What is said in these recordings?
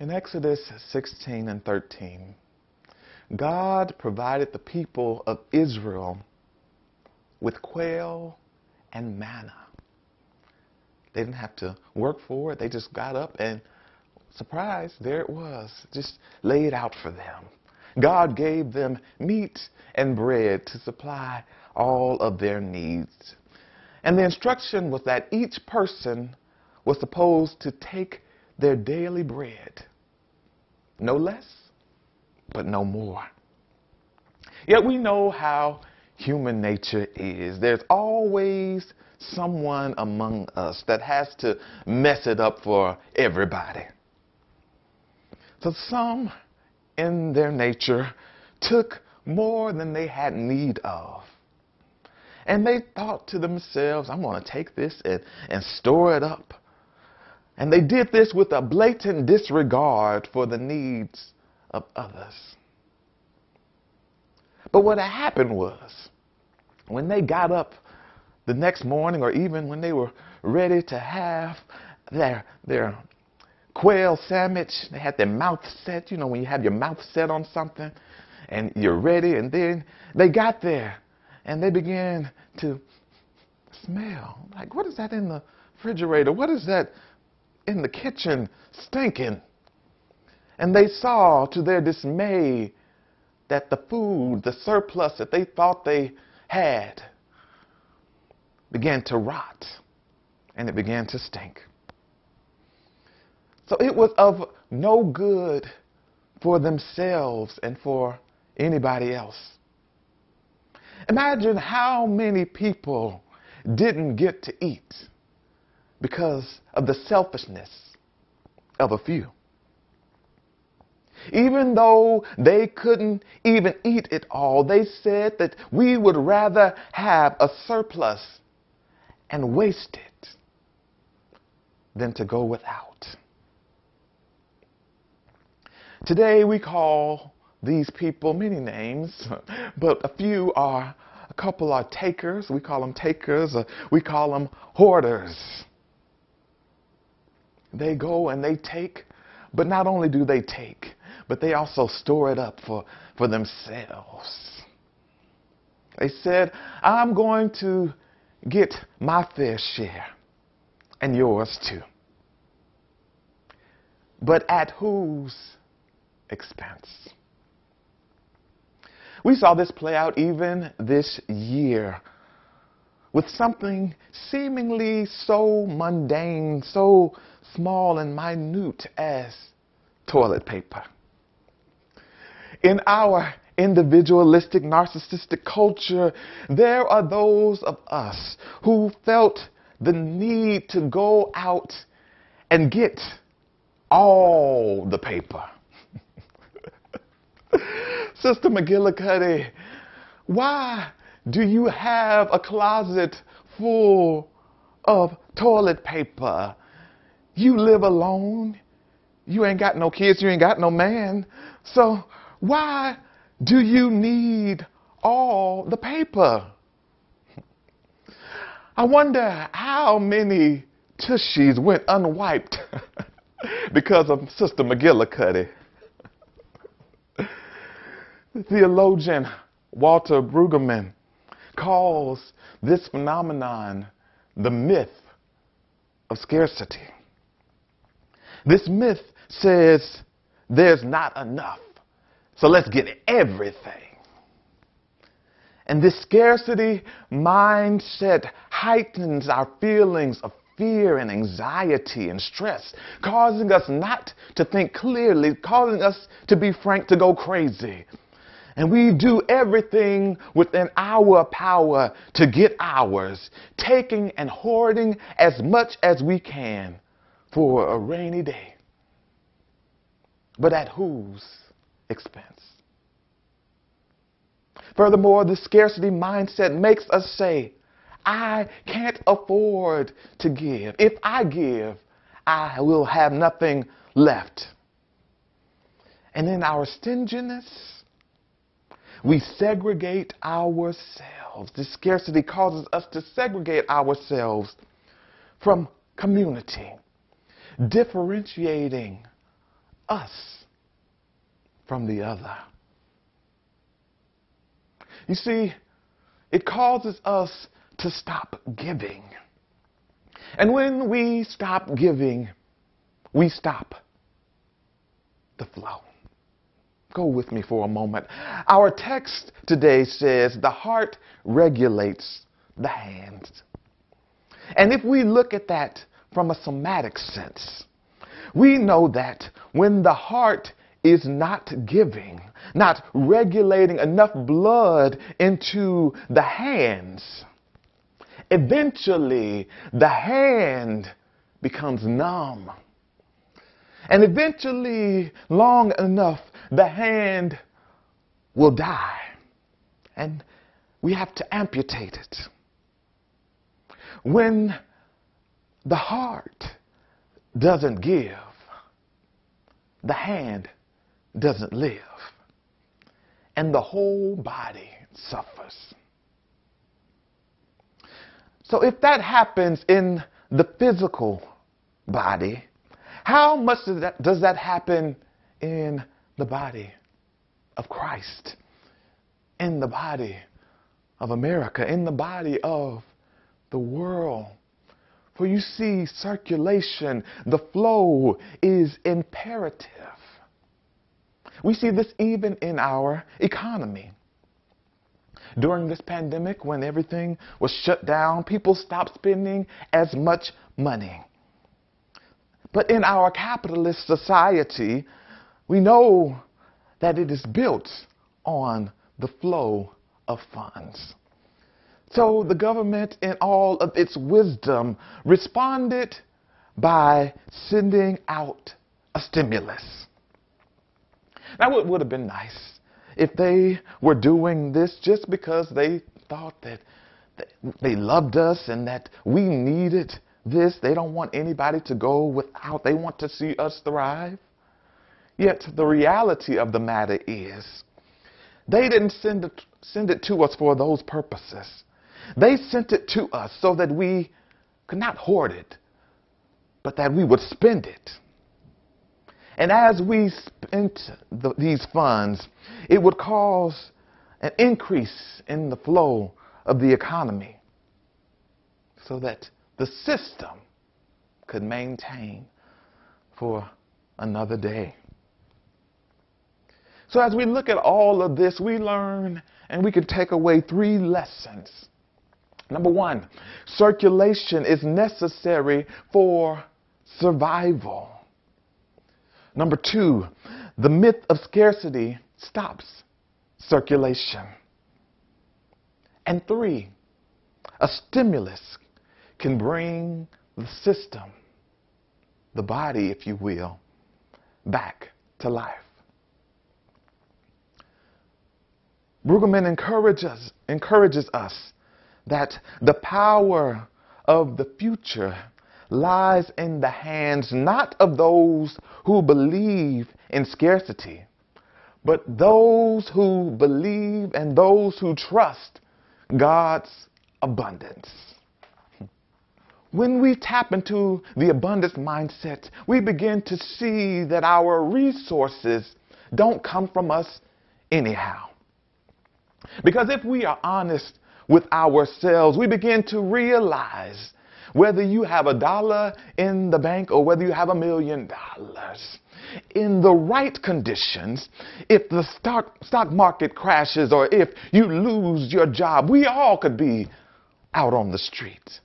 In Exodus 16 and 13, God provided the people of Israel with quail and manna. They didn't have to work for it. They just got up and, surprise, there it was, just laid out for them. God gave them meat and bread to supply all of their needs. And the instruction was that each person was supposed to take their daily bread. No less, but no more. Yet we know how human nature is. There's always someone among us that has to mess it up for everybody. So some in their nature took more than they had need of. And they thought to themselves, I'm going to take this and, and store it up. And they did this with a blatant disregard for the needs of others. But what happened was, when they got up the next morning, or even when they were ready to have their, their quail sandwich, they had their mouth set. You know, when you have your mouth set on something and you're ready, and then they got there and they began to smell. Like, what is that in the refrigerator? What is that in the kitchen stinking? And they saw to their dismay that the food, the surplus that they thought they had, began to rot and it began to stink. So it was of no good for themselves and for anybody else. Imagine how many people didn't get to eat because of the selfishness of a few. Even though they couldn't even eat it all, they said that we would rather have a surplus and waste it than to go without. Today we call these people many names, but a few are, a couple are takers. We call them takers. We call them hoarders. They go and they take, but not only do they take, but they also store it up for, for themselves. They said, I'm going to get my fair share and yours too. But at whose expense? We saw this play out even this year with something seemingly so mundane, so small and minute as toilet paper. In our individualistic, narcissistic culture, there are those of us who felt the need to go out and get all the paper. Sister McGillicuddy, why do you have a closet full of toilet paper? You live alone. You ain't got no kids. You ain't got no man. So why do you need all the paper? I wonder how many tushies went unwiped because of Sister McGillicuddy. Theologian Walter Brueggemann calls this phenomenon the myth of scarcity. This myth says there's not enough, so let's get everything. And this scarcity mindset heightens our feelings of fear and anxiety and stress, causing us not to think clearly, causing us to be frank, to go crazy. And we do everything within our power to get ours, taking and hoarding as much as we can for a rainy day. But at whose expense? Furthermore, the scarcity mindset makes us say, I can't afford to give. If I give, I will have nothing left. And in our stinginess, we segregate ourselves. This scarcity causes us to segregate ourselves from community, differentiating us from the other. You see, it causes us to stop giving. And when we stop giving, we stop the flow. Go with me for a moment. Our text today says the heart regulates the hands. And if we look at that from a somatic sense, we know that when the heart is not giving, not regulating enough blood into the hands, eventually the hand becomes numb. And eventually, long enough, the hand will die. And we have to amputate it. When the heart doesn't give, the hand doesn't live. And the whole body suffers. So if that happens in the physical body, how much does that, does that happen in the body of Christ, in the body of America, in the body of the world? For you see, circulation, the flow is imperative. We see this even in our economy. During this pandemic, when everything was shut down, people stopped spending as much money. But in our capitalist society, we know that it is built on the flow of funds. So the government, in all of its wisdom, responded by sending out a stimulus. Now, it would have been nice if they were doing this just because they thought that they loved us and that we needed this. They don't want anybody to go without. They want to see us thrive. Yet the reality of the matter is they didn't send it, send it to us for those purposes. They sent it to us so that we could not hoard it, but that we would spend it. And as we spent the, these funds, it would cause an increase in the flow of the economy so that the system could maintain for another day. So as we look at all of this, we learn and we can take away three lessons. Number one, circulation is necessary for survival. Number two, the myth of scarcity stops circulation. And three, a stimulus can bring the system, the body, if you will, back to life. Brueggemann encourages, encourages us that the power of the future lies in the hands not of those who believe in scarcity, but those who believe and those who trust God's abundance. When we tap into the abundance mindset, we begin to see that our resources don't come from us anyhow. Because if we are honest with ourselves, we begin to realize whether you have a dollar in the bank or whether you have a million dollars. In the right conditions, if the stock, stock market crashes or if you lose your job, we all could be out on the street.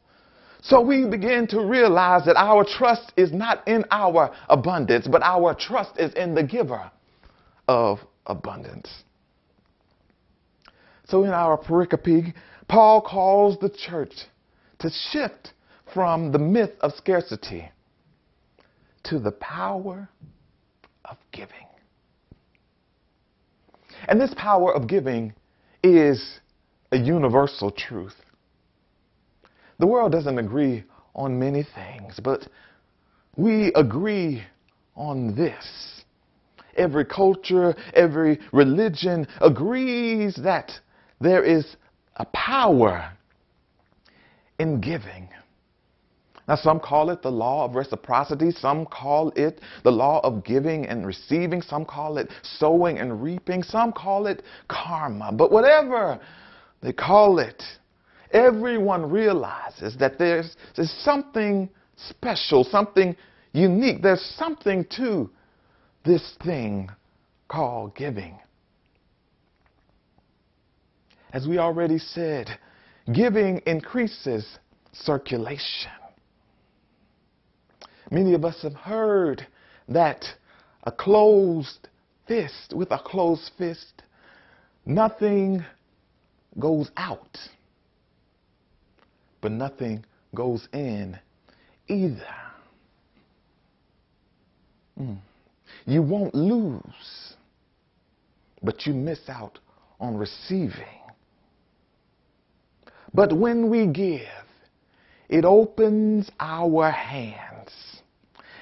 So we begin to realize that our trust is not in our abundance, but our trust is in the giver of abundance. So in our pericope, Paul calls the church to shift from the myth of scarcity to the power of giving. And this power of giving is a universal truth. The world doesn't agree on many things, but we agree on this. Every culture, every religion agrees that there is a power in giving. Now, some call it the law of reciprocity. Some call it the law of giving and receiving. Some call it sowing and reaping. Some call it karma. But whatever they call it, everyone realizes that there's, there's something special, something unique. There's something to this thing called giving. As we already said, giving increases circulation. Many of us have heard that a closed fist, with a closed fist, nothing goes out, but nothing goes in either. Mm. You won't lose, but you miss out on receiving. But when we give, it opens our hands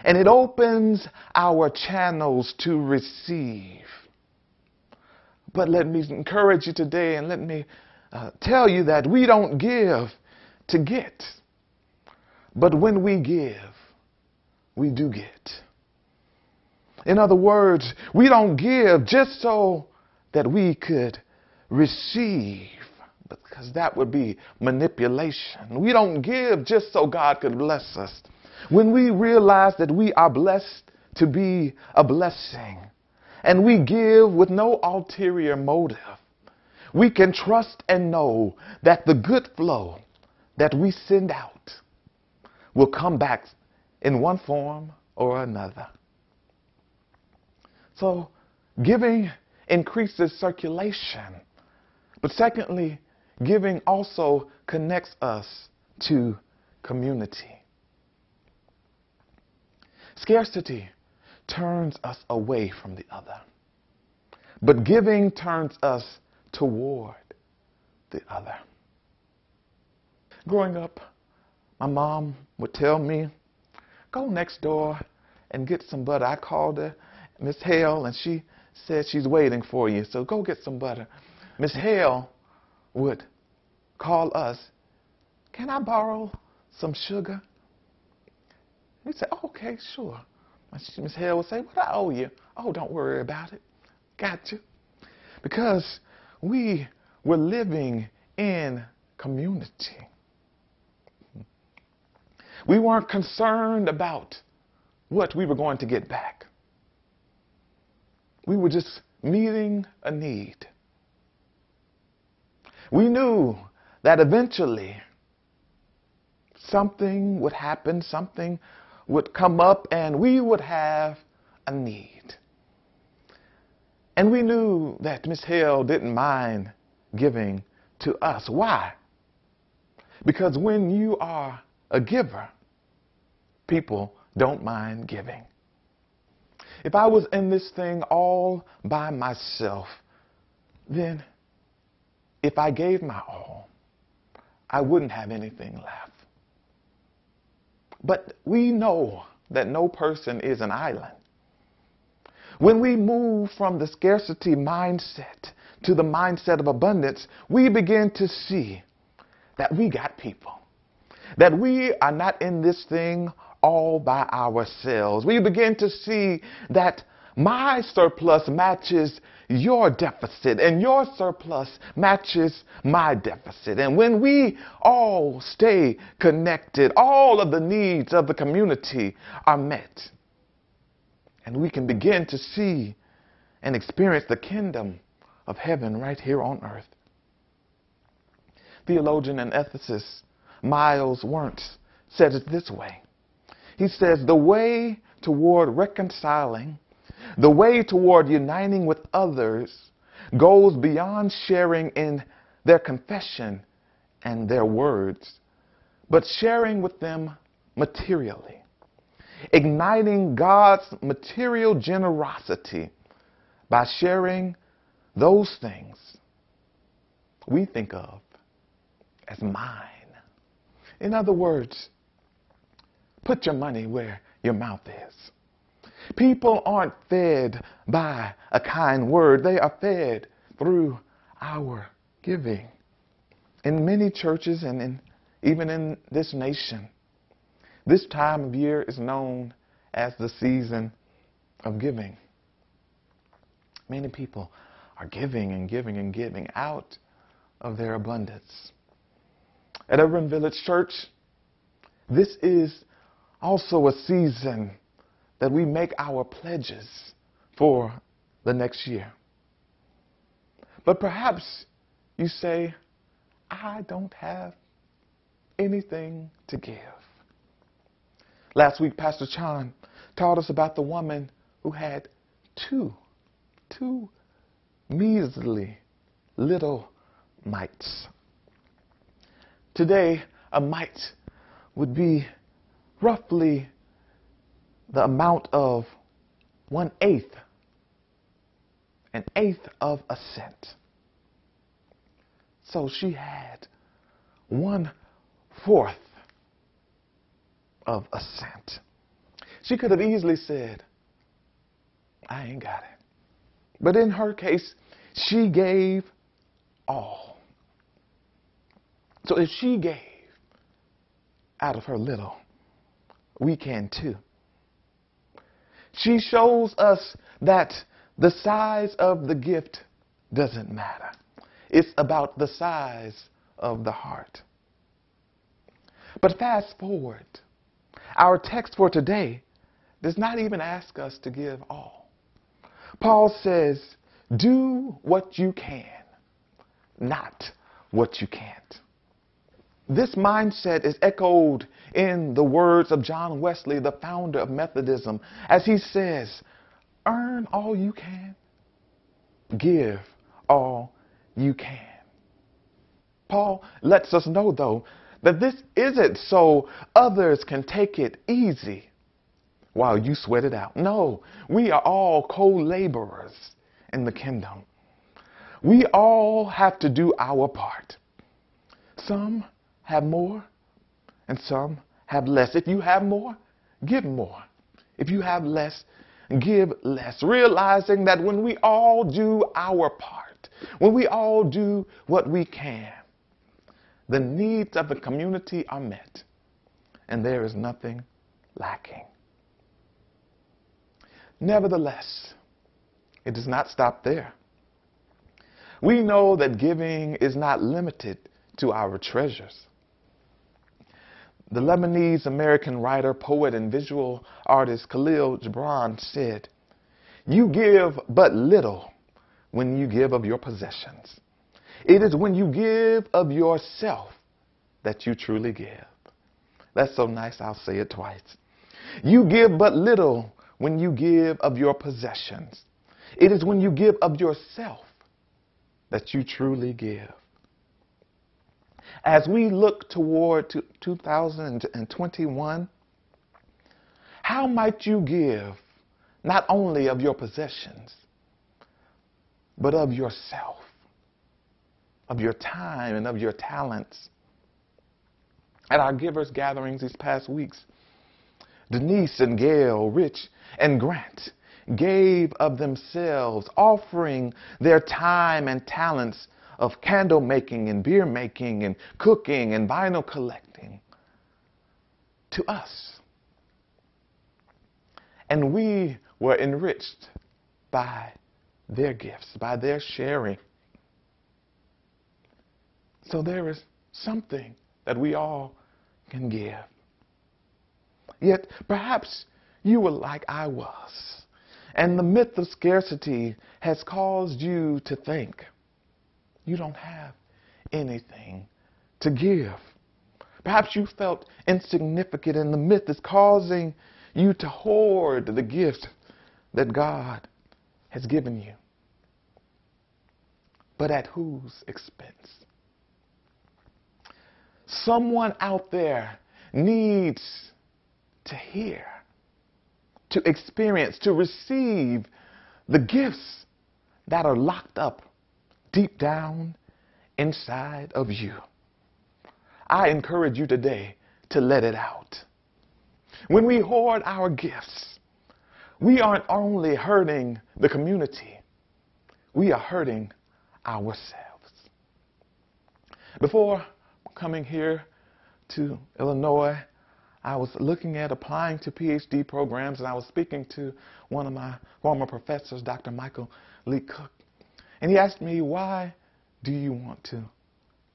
and it opens our channels to receive. But let me encourage you today and let me uh, tell you that we don't give to get. But when we give, we do get. In other words, we don't give just so that we could receive, because that would be manipulation. We don't give just so God could bless us. When we realize that we are blessed to be a blessing, and we give with no ulterior motive, we can trust and know that the good flow that we send out will come back in one form or another. So, giving increases circulation. But secondly, giving also connects us to community. Scarcity turns us away from the other, but giving turns us toward the other. Growing up, my mom would tell me, go next door and get some butter. I called her Miss Hale, and she said she's waiting for you, so go get some butter. Miss Hale would call us, can I borrow some sugar? We said, oh, okay, sure. Miss Hale would say, what I owe you? Oh, don't worry about it. Got you. Because we were living in community. We weren't concerned about what we were going to get back. We were just meeting a need. We knew that eventually something would happen, something would come up, and we would have a need. And we knew that Miss Hale didn't mind giving to us. Why? Because when you are a giver, people don't mind giving. If I was in this thing all by myself, then if I gave my all, I wouldn't have anything left. But we know that no person is an island. When we move from the scarcity mindset to the mindset of abundance, we begin to see that we got people. That we are not in this thing all by ourselves. We begin to see that my surplus matches your deficit and your surplus matches my deficit. And when we all stay connected, all of the needs of the community are met. And we can begin to see and experience the kingdom of heaven right here on earth. Theologian and ethicist Myles Werntz said it this way. He says, The way toward reconciling the way toward uniting with others goes beyond sharing in their confession and their words, but sharing with them materially, igniting God's material generosity by sharing those things we think of as mine. In other words, put your money where your mouth is. People aren't fed by a kind word, they are fed through our giving. In many churches and in, even in this nation, This time of year is known as the season of giving. Many people are giving and giving and giving out of their abundance. At Urban Village Church, this is also a season that we make our pledges for the next year. But perhaps you say, I don't have anything to give. Last week, Pastor Chan taught us about the woman who had two, two measly little mites. Today, a mite would be roughly the amount of one eighth, an eighth of a cent. So she had one fourth of a cent. She could have easily said, I ain't got it. But in her case, she gave all. So if she gave out of her little, we can too. She shows us that the size of the gift doesn't matter. It's about the size of the heart. But fast forward. Our text for today does not even ask us to give all. Paul says, do what you can, not what you can't. This mindset is echoed in the words of John Wesley, the founder of Methodism, as he says, Earn all you can, give all you can. Paul lets us know, though, that this isn't so others can take it easy while you sweat it out. No, we are all co laborers in the kingdom. We all have to do our part. Some have more and some have less. If you have more, give more. If you have less, give less. Realizing that when we all do our part, when we all do what we can, the needs of the community are met and there is nothing lacking. Nevertheless, it does not stop there. We know that giving is not limited to our treasures. The Lebanese American writer, poet, and visual artist Khalil Gibran said, You give but little when you give of your possessions. It is when you give of yourself that you truly give. That's so nice, I'll say it twice. You give but little when you give of your possessions. It is when you give of yourself that you truly give. As we look toward 2021, how might you give not only of your possessions, but of yourself, of your time and of your talents? At our givers gatherings these past weeks, Denise and Gail, Rich and Grant gave of themselves, offering their time and talents of candle making and beer making and cooking and vinyl collecting to us. And we were enriched by their gifts, by their sharing. So there is something that we all can give. Yet perhaps you were like I was, and the myth of scarcity has caused you to think you don't have anything to give. Perhaps you felt insignificant, and the myth is causing you to hoard the gift that God has given you. But at whose expense? Someone out there needs to hear, to experience, to receive the gifts that are locked up deep down inside of you. I encourage you today to let it out. When we hoard our gifts, we aren't only hurting the community, we are hurting ourselves. Before coming here to Illinois, I was looking at applying to PhD programs, and I was speaking to one of my former professors, Dr. Michael Lee Cook. And he asked me, Why do you want to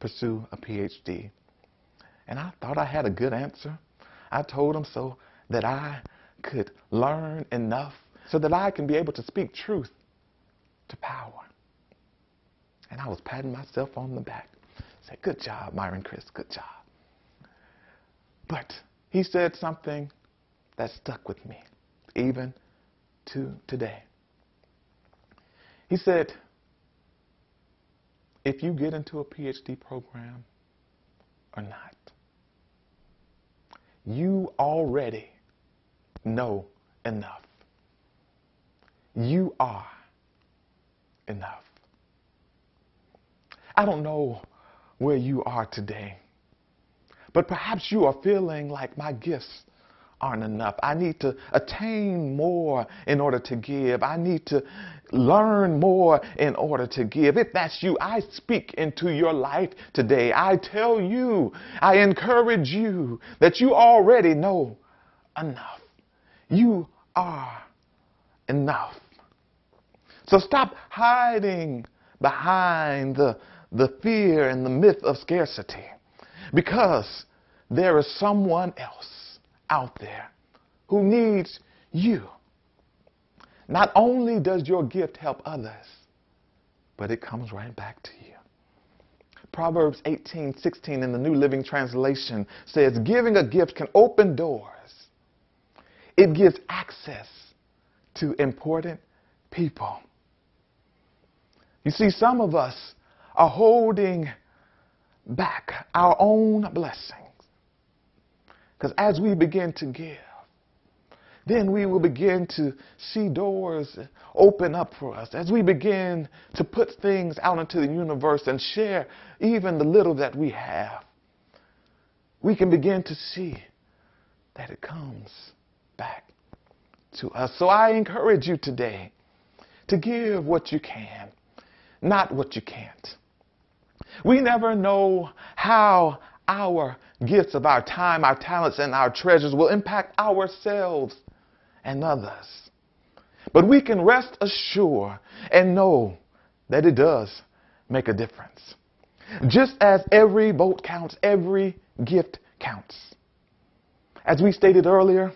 pursue a PhD? And I thought I had a good answer. I told him so that I could learn enough so that I can be able to speak truth to power. And I was patting myself on the back. Said, Good job, Myron Chris, good job. But he said something that stuck with me, even to today. He said, if you get into a PhD program or not, you already know enough. You are enough. I don't know where you are today, but perhaps you are feeling like my gifts aren't enough. I need to attain more in order to give. I need to learn more in order to give. If that's you, I speak into your life today. I tell you, I encourage you that you already know enough. You are enough. So stop hiding behind the, the fear and the myth of scarcity because there is someone else out there who needs you. Not only does your gift help others, but it comes right back to you. Proverbs 18:16 in the New Living Translation says, Giving a gift can open doors it gives access to important people. You see, some of us are holding back our own blessings. Because as we begin to give, then we will begin to see doors open up for us. As we begin to put things out into the universe and share even the little that we have, we can begin to see that it comes back to us. So I encourage you today to give what you can, not what you can't. We never know how our gifts of our time, our talents, and our treasures will impact ourselves and others. But we can rest assured and know that it does make a difference. Just as every vote counts, every gift counts. As we stated earlier,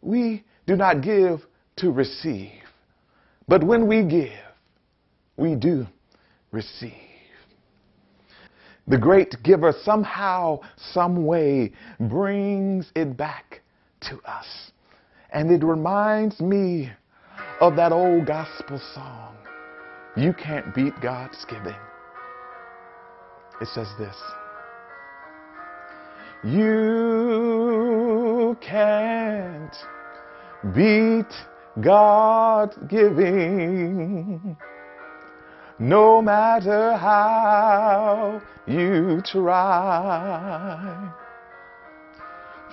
we do not give to receive. But when we give, we do receive. The great giver somehow, some way brings it back to us. And it reminds me of that old gospel song, You Can't Beat God's Giving. It says this You can't beat God's giving. No matter how you try.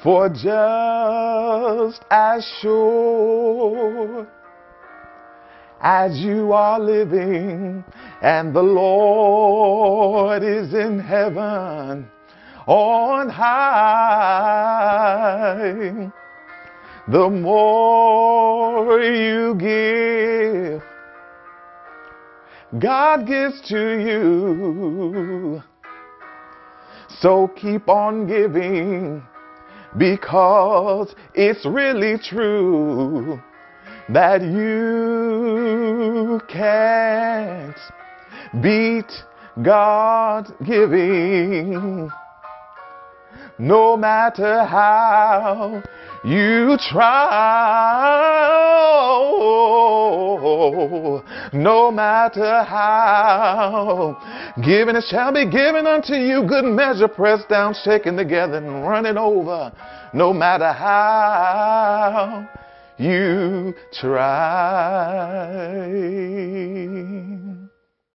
For just as sure as you are living and the Lord is in heaven on high the more you give, God gives to you. So keep on giving because it's really true that you can't beat God giving. No matter how you try, no matter how. Giving it shall be given unto you, good measure, pressed down, shaken together, and running over. No matter how you try.